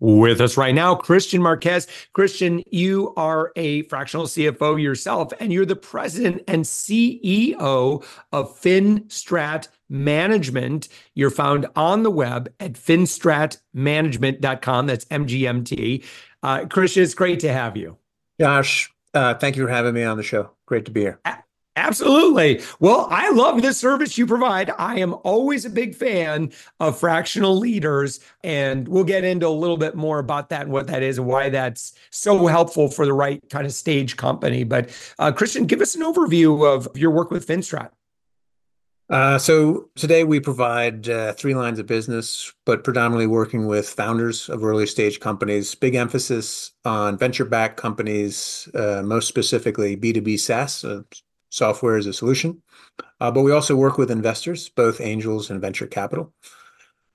With us right now, Kristian Marquez. Kristian, you are a fractional CFO yourself, and you're the president and CEO of FinStrat Management. You're found on the web at finstratmanagement.com. That's MGMT. Uh, Kristian, it's great to have you. Josh, uh, thank you for having me on the show. Great to be here. Absolutely. Well, I love the service you provide. I am always a big fan of fractional leaders, and we'll get into a little bit more about that and what that is and why that's so helpful for the right kind of stage company. But uh, Kristian, give us an overview of your work with FinStrat. Uh, so today we provide uh, three lines of business, but predominantly working with founders of early stage companies. Big emphasis on venture backed companies, uh, most specifically B2B SaaS, uh, software as a solution. Uh, but we also work with investors, both angels and venture capital.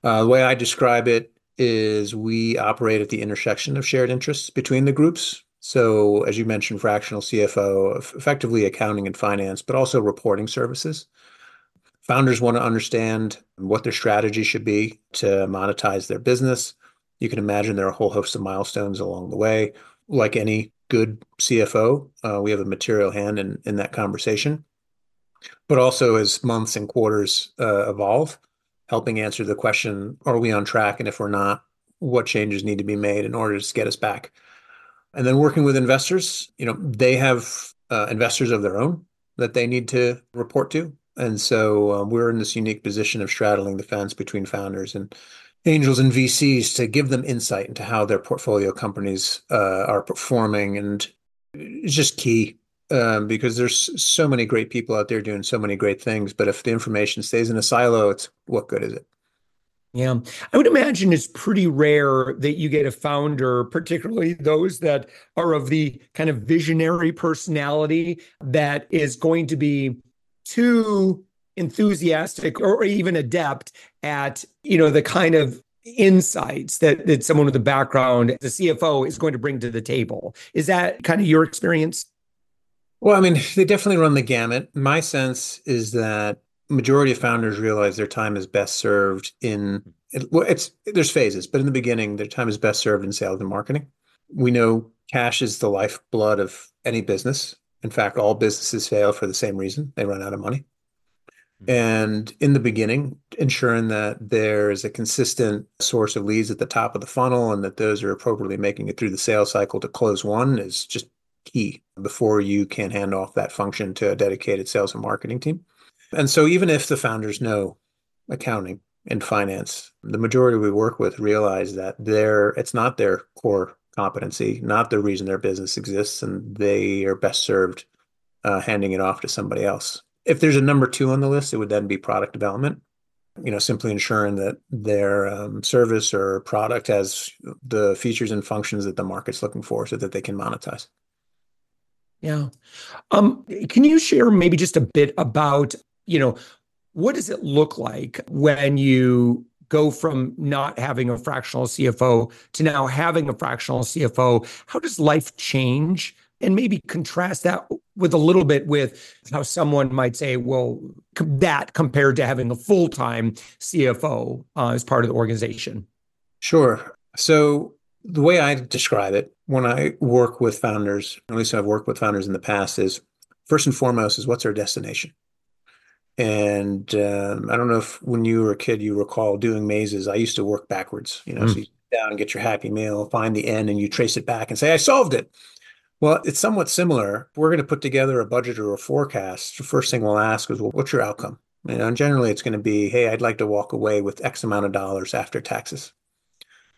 Uh, the way I describe it is we operate at the intersection of shared interests between the groups. So, as you mentioned, fractional CFO, effectively accounting and finance, but also reporting services. Founders want to understand what their strategy should be to monetize their business. You can imagine there are a whole host of milestones along the way. Like any good CFO. Uh, we have a material hand in in that conversation. But also as months and quarters uh, evolve, helping answer the question, are we on track? And if we're not, what changes need to be made in order to get us back? And then working with investors, you know, they have uh, investors of their own that they need to report to. And so uh, we're in this unique position of straddling the fence between founders and angels and VCs to give them insight into how their portfolio companies uh, are performing. And it's just key um, because there's so many great people out there doing so many great things. But if the information stays in a silo, it's what good is it? Yeah, I would imagine it's pretty rare that you get a founder, particularly those that are of the kind of visionary personality that is going to be too enthusiastic or even adept at you know the kind of insights that that someone with a background the CFO is going to bring to the table. Is that kind of your experience? Well, I mean, they definitely run the gamut. My sense is that majority of founders realize their time is best served in well, it's there's phases, but in the beginning, their time is best served in sales and marketing. We know cash is the lifeblood of any business. In fact, all businesses fail for the same reason. They run out of money. Mm-hmm. And in the beginning, ensuring that there's a consistent source of leads at the top of the funnel and that those are appropriately making it through the sales cycle to close one is just key before you can hand off that function to a dedicated sales and marketing team. And so, even if the founders know accounting and finance, the majority we work with realize that they're, it's not their core competency, not the reason their business exists, and they are best served uh, handing it off to somebody else. If there's a number two on the list, it would then be product development. You know, simply ensuring that their um, service or product has the features and functions that the market's looking for, so that they can monetize. Yeah. Um, can you share maybe just a bit about, you know, what does it look like when you go from not having a fractional CFO to now having a fractional CFO? How does life change and maybe contrast that with a little bit with how someone might say, well, that compared to having a full time CFO uh, as part of the organization. Sure. So, the way I describe it when I work with founders, at least I've worked with founders in the past, is first and foremost is what's our destination. And um, I don't know if when you were a kid you recall doing mazes. I used to work backwards. You know, mm. so you sit down get your happy meal, find the end, and you trace it back and say, "I solved it." Well, it's somewhat similar. We're going to put together a budget or a forecast. The first thing we'll ask is, well, what's your outcome? And generally it's going to be, hey, I'd like to walk away with X amount of dollars after taxes.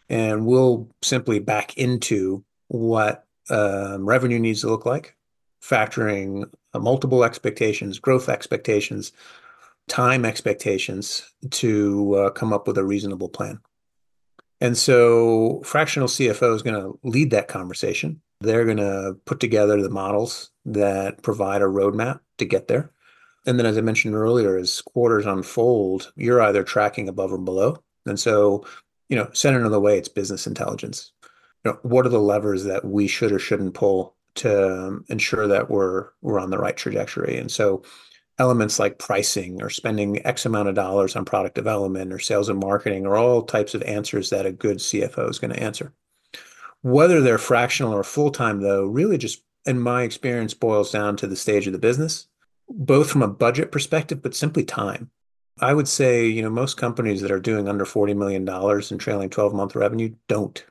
And we'll simply back into what um, revenue needs to look like, factoring uh, multiple expectations, growth expectations, time expectations to uh, come up with a reasonable plan. And so fractional CFO is going to lead that conversation. They're going to put together the models that provide a roadmap to get there. And then, as I mentioned earlier, as quarters unfold, you're either tracking above or below. And so, you know, said another way, it's business intelligence. You know, what are the levers that we should or shouldn't pull to um, ensure that we're we're on the right trajectory? And so, elements like pricing or spending X amount of dollars on product development or sales and marketing are all types of answers that a good CFO is going to answer. Whether they're fractional or full time, though, really just in my experience boils down to the stage of the business, both from a budget perspective, but simply time. I would say, you know, most companies that are doing under $40 million in trailing 12 month revenue don't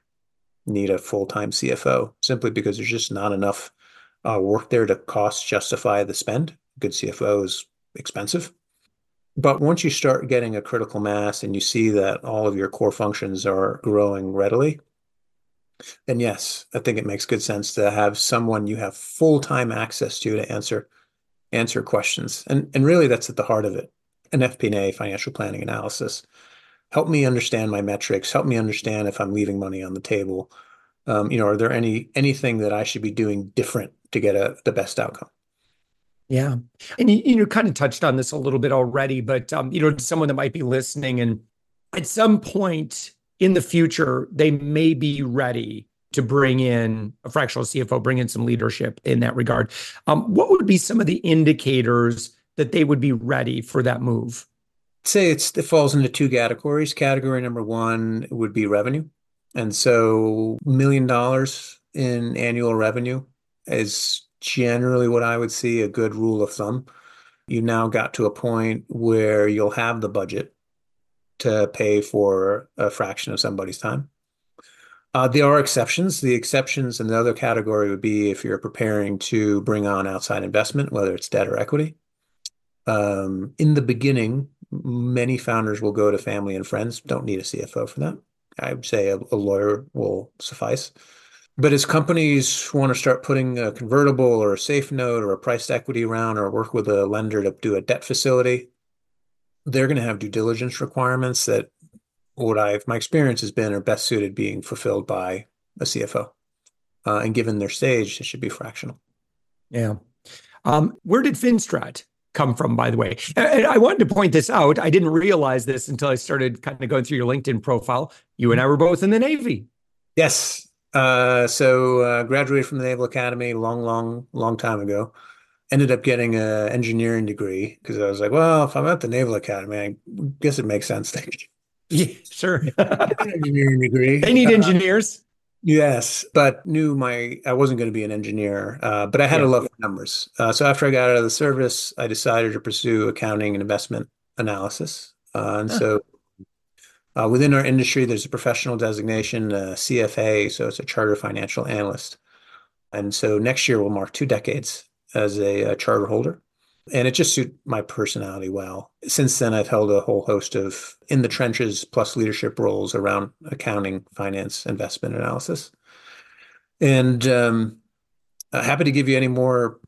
need a full time CFO simply because there's just not enough uh, work there to cost justify the spend good CFO is expensive. But once you start getting a critical mass and you see that all of your core functions are growing readily, then yes, I think it makes good sense to have someone you have full-time access to to answer answer questions. And and really that's at the heart of it. An FP&A, financial planning analysis. Help me understand my metrics, help me understand if I'm leaving money on the table. Um, you know, are there any anything that I should be doing different to get a the best outcome? Yeah. And you, you kind of touched on this a little bit already, but um, you know, someone that might be listening and at some point in the future, they may be ready to bring in a fractional CFO, bring in some leadership in that regard. Um, what would be some of the indicators that they would be ready for that move? Say it falls into two categories. Category number one would be revenue. And so million dollars in annual revenue is generally what I would see a good rule of thumb. You now got to a point where you'll have the budget to pay for a fraction of somebody's time. Uh, there are exceptions. The exceptions in the other category would be if you're preparing to bring on outside investment, whether it's debt or equity. Um, in the beginning, many founders will go to family and friends, don't need a CFO for that. I would say a, a lawyer will suffice. But as companies want to start putting a convertible or a safe note or a priced equity round or work with a lender to do a debt facility, they're going to have due diligence requirements that what I've my experience has been are best suited being fulfilled by a CFO. Uh, and given their stage, it should be fractional. Yeah. Um, where did Finstrat come from, by the way? And I wanted to point this out. I didn't realize this until I started kind of going through your LinkedIn profile. You and I were both in the Navy. Yes, uh, so uh, graduated from the Naval Academy long, long, long time ago. Ended up getting an engineering degree because I was like, well, if I'm at the Naval Academy, I guess it makes sense. yeah, sure. engineering degree. They need engineers. Yes, but knew my I wasn't going to be an engineer, uh, but I had yeah. a love for numbers. Uh, so after I got out of the service, I decided to pursue accounting and investment analysis. Uh, and huh. so uh, within our industry, there's a professional designation, uh, CFA, so it's a charter financial analyst. And so next year will mark two decades as a, a charter holder. And it just suit my personality well. Since then, I've held a whole host of in the trenches plus leadership roles around accounting, finance, investment analysis. And um, happy to give you any more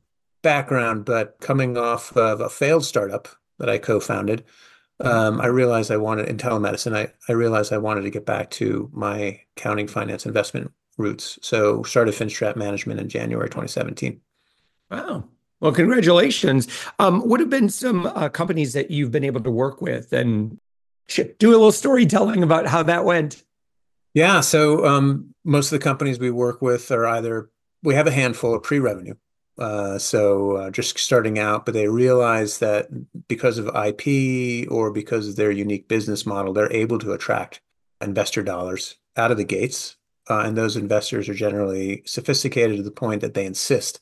background, but coming off of a failed startup that I co founded, um, I realized I wanted in telemedicine. I, I realized I wanted to get back to my accounting, finance, investment roots. So started Finstrat Management in January 2017. Wow. Well, congratulations. Um, what have been some uh, companies that you've been able to work with and do a little storytelling about how that went? Yeah. So um, most of the companies we work with are either we have a handful of pre-revenue. Uh, so uh, just starting out, but they realize that because of IP or because of their unique business model, they're able to attract investor dollars out of the gates. Uh, and those investors are generally sophisticated to the point that they insist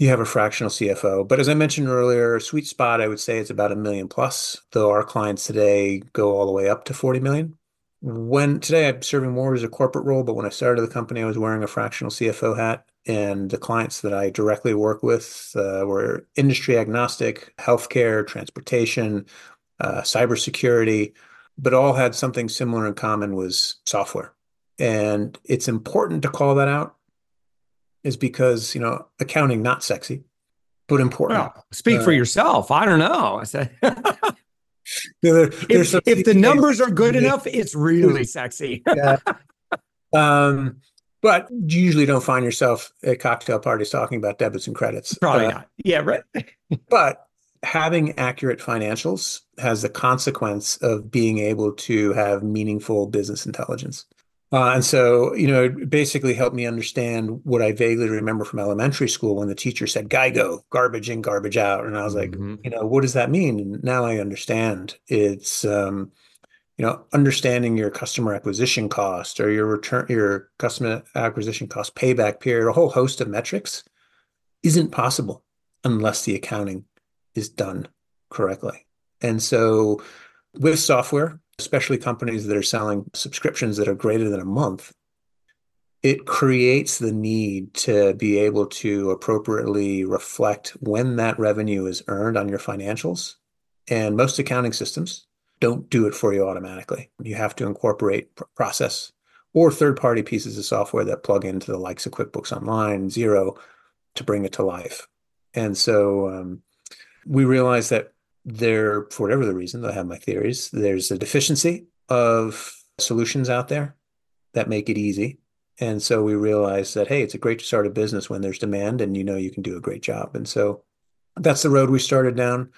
you have a fractional CFO. But as I mentioned earlier, sweet spot, I would say it's about a million plus, though our clients today go all the way up to 40 million. when today I'm serving more as a corporate role, but when I started the company, I was wearing a fractional CFO hat. And the clients that I directly work with uh, were industry agnostic, healthcare, transportation, uh, cybersecurity, but all had something similar in common was software. And it's important to call that out is because, you know, accounting not sexy, but important. Well, speak uh, for yourself. I don't know. I said if the numbers are good enough, it's really sexy. yeah. Um, but you usually don't find yourself at cocktail parties talking about debits and credits. Probably uh, not. Yeah, right. but having accurate financials has the consequence of being able to have meaningful business intelligence. Uh, and so, you know, it basically helped me understand what I vaguely remember from elementary school when the teacher said GIGO, garbage in, garbage out. And I was mm-hmm. like, you know, what does that mean? And now I understand. It's, um, you know, understanding your customer acquisition cost or your return, your customer acquisition cost payback period, a whole host of metrics isn't possible unless the accounting is done correctly. And so with software, especially companies that are selling subscriptions that are greater than a month, it creates the need to be able to appropriately reflect when that revenue is earned on your financials. And most accounting systems don't do it for you automatically. You have to incorporate process or third party pieces of software that plug into the likes of QuickBooks Online, Xero to bring it to life. And so um, we realized that there, for whatever the reason, I have my theories, there's a deficiency of solutions out there that make it easy. And so we realized that, hey, it's a great to start a business when there's demand and you know you can do a great job. And so that's the road we started down.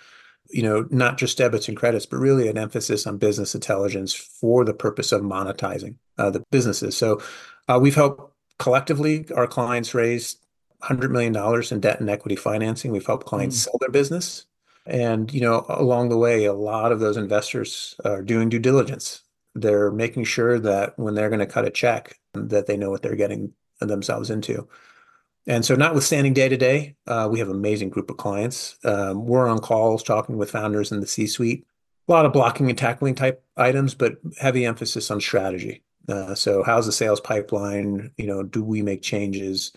You know, not just debits and credits, but really an emphasis on business intelligence for the purpose of monetizing uh, the businesses. So uh, we've helped collectively our clients raise $100 million in debt and equity financing. We've helped clients mm. sell their business and, you know, along the way, a lot of those investors are doing due diligence. They're making sure that when they're going to cut a check, that they know what they're getting themselves into. And so, notwithstanding day to day, we have an amazing group of clients. Um, we're on calls talking with founders in the C suite. A lot of blocking and tackling type items, but heavy emphasis on strategy. Uh, so, how's the sales pipeline? You know, do we make changes?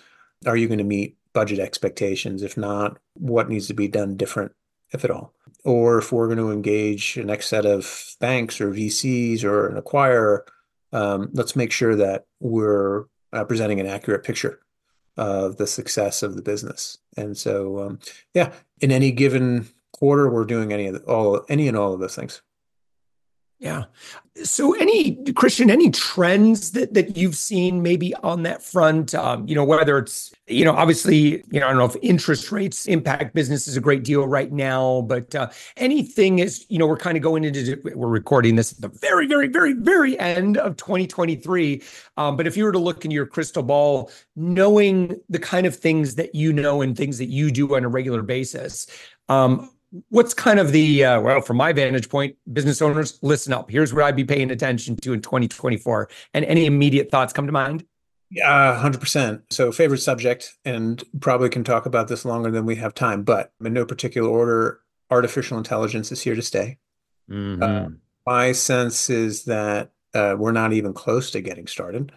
Are you going to meet budget expectations? If not, what needs to be done different if at all. Or if we're going to engage a next set of banks or VCs or an acquirer, um, let's make sure that we're uh, presenting an accurate picture of the success of the business. And so, um, yeah, in any given quarter, we're doing any of the, all any and all of those things. Yeah. So, any Kristian, any trends that that you've seen maybe on that front? Um, you know, whether it's you know, obviously, you know, I don't know if interest rates impact businesses a great deal right now, but uh, anything is, you know, we're kind of going into we're recording this at the very, very, very, very end of 2023. Um, but if you were to look into your crystal ball, knowing the kind of things that you know and things that you do on a regular basis, um, what's kind of the uh, well from my vantage point business owners listen up. Here's what i'd be paying attention to in 2024 and any immediate thoughts come to mind? Yeah 100% so favorite subject and probably can talk about this longer than we have time but in no particular order artificial intelligence is here to stay. Mm-hmm. uh, my sense is that uh, we're not even close to getting started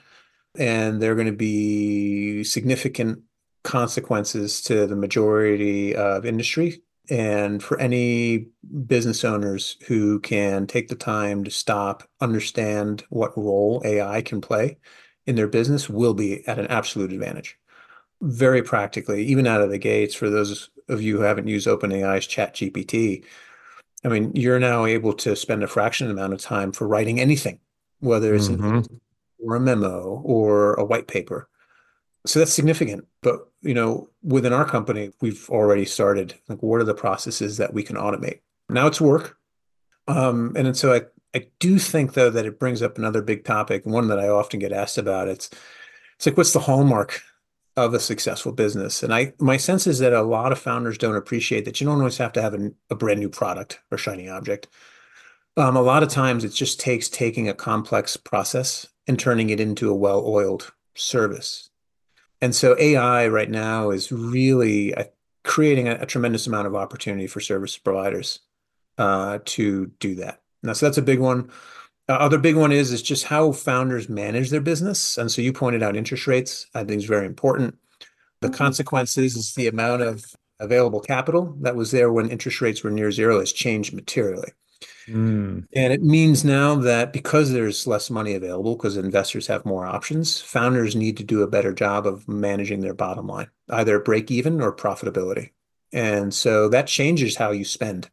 and there are going to be significant consequences to the majority of industry and for any business owners who can take the time to stop, understand what role AI can play in their business, will be at an absolute advantage. Very practically, even out of the gates, for those of you who haven't used OpenAI's ChatGPT, I mean, you're now able to spend a fraction amount of time for writing anything, whether it's mm-hmm. or a memo or a white paper. So that's significant. But you know, within our company, we've already started like what are the processes that we can automate? Now it's work. Um, and so I, I do think though that it brings up another big topic, one that I often get asked about. It's it's like what's the hallmark of a successful business? And I my sense is that a lot of founders don't appreciate that you don't always have to have a, a brand new product or shiny object. Um, a lot of times it just takes taking a complex process and turning it into a well-oiled service and so AI right now is really uh, creating a, a, tremendous amount of opportunity for service providers uh, to do that. Now, so that's a big one. Uh, other big one is is just how founders manage their business. And so you pointed out interest rates. I think is very important. The consequences is the amount of available capital that was there when interest rates were near zero has changed materially. Mm. And it means now that because there's less money available, because investors have more options, founders need to do a better job of managing their bottom line, either break even or profitability. And so that changes how you spend.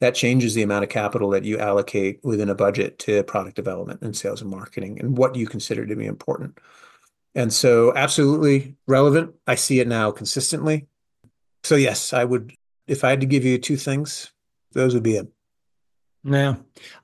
That changes the amount of capital that you allocate within a budget to product development and sales and marketing and what you consider to be important. And so, absolutely relevant. I see it now consistently. So, yes, I would, if I had to give you two things, those would be it. Yeah.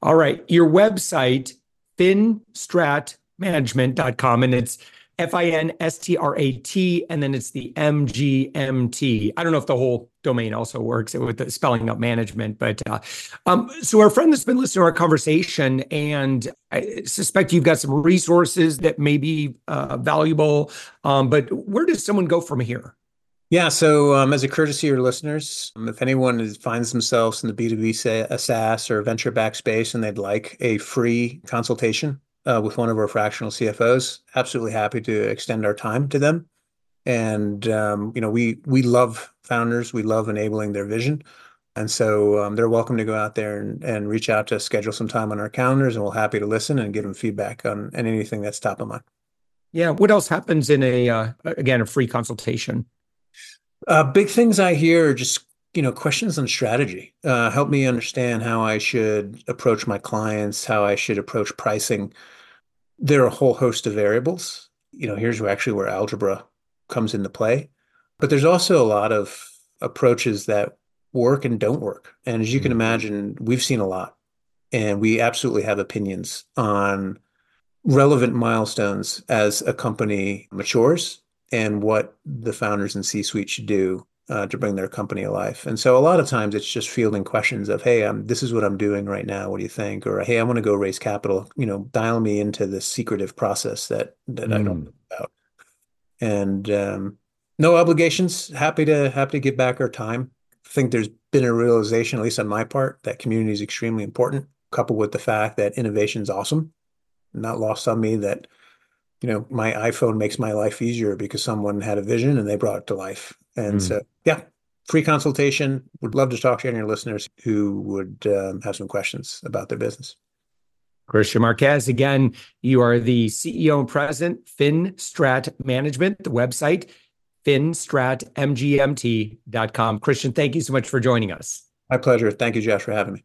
All right. Your website, finstratmanagement.com, and it's F I N S T R A T, and then it's the M G M T. I don't know if the whole domain also works with the spelling up management, but uh, um, so our friend that's been listening to our conversation, and I suspect you've got some resources that may be uh, valuable. Um, but where does someone go from here? Yeah. So, um, as a courtesy to your listeners, um, if anyone is, finds themselves in the B2B SaaS or venture back space and they'd like a free consultation uh, with one of our fractional CFOs, absolutely happy to extend our time to them. And um, you know, we we love founders. We love enabling their vision. And so um, they're welcome to go out there and, and reach out to schedule some time on our calendars, and we're happy to listen and give them feedback on, on anything that's top of mind. Yeah. What else happens in a uh, again a free consultation? Uh, big things I hear are just you know questions on strategy. Uh, help me understand how I should approach my clients, how I should approach pricing. There are a whole host of variables. You know, here's where actually where algebra comes into play. But there's also a lot of approaches that work and don't work. And as you can mm-hmm. imagine, we've seen a lot, and we absolutely have opinions on relevant milestones as a company matures and what the founders and C-suite should do uh, to bring their company alive. And so a lot of times it's just fielding questions of, "Hey, um, this is what I'm doing right now. What do you think?" Or, "Hey, I want to go raise capital. You know, dial me into this secretive process that that mm. I don't hmm. know about." And um, no obligations. Happy to happy to give back our time. I think there's been a realization, at least on my part, that community is extremely important. Coupled with the fact that innovation is awesome, not lost on me that you know, my iPhone makes my life easier because someone had a vision and they brought it to life. And mm. so, yeah, free consultation. Would love to talk to any of your listeners who would um, have some questions about their business. Kristian Marquez, again, you are the CEO and president, FinStrat Management, the website, finstratmgmt.com. Kristian, thank you so much for joining us. My pleasure. Thank you, Josh, for having me.